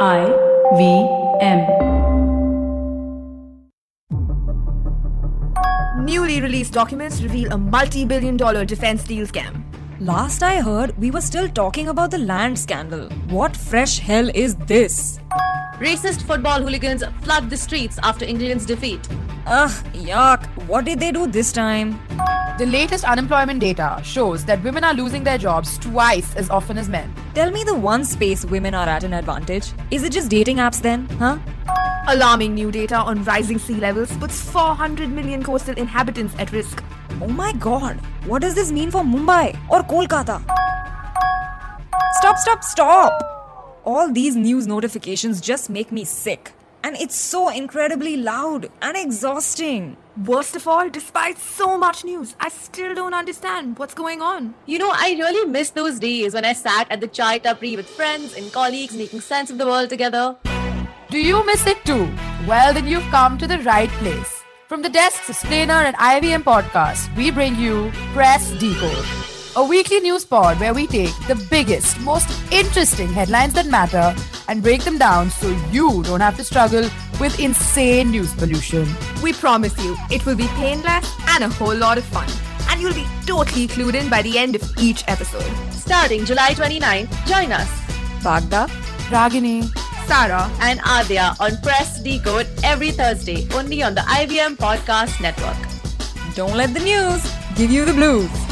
I V M. Newly released documents reveal a multi billion dollar defense deal scam. Last I heard, we were still talking about the land scandal. What fresh hell is this? Racist football hooligans flood the streets after England's defeat. Ugh, yuck. What did they do this time? The latest unemployment data shows that women are losing their jobs twice as often as men. Tell me the one space women are at an advantage. Is it just dating apps then, huh? Alarming new data on rising sea levels puts 400 million coastal inhabitants at risk. Oh my god, what does this mean for Mumbai or Kolkata? Stop, stop, stop! All these news notifications just make me sick. And it's so incredibly loud and exhausting. Worst of all, despite so much news, I still don't understand what's going on. You know, I really miss those days when I sat at the chai tapri with friends and colleagues making sense of the world together. Do you miss it too? Well, then you've come to the right place. From the desks of Splainer and IVM Podcast, we bring you Press Decode, a weekly news pod where we take the biggest, most interesting headlines that matter and break them down so you don't have to struggle with insane news pollution. We promise you, it will be painless and a whole lot of fun. And you'll be totally clued in by the end of each episode. Starting July 29th, join us. Bagda? Ragini. Sarah, and Adya on Press Decode every Thursday only on the IVM Podcast Network. Don't let the news give you the blues.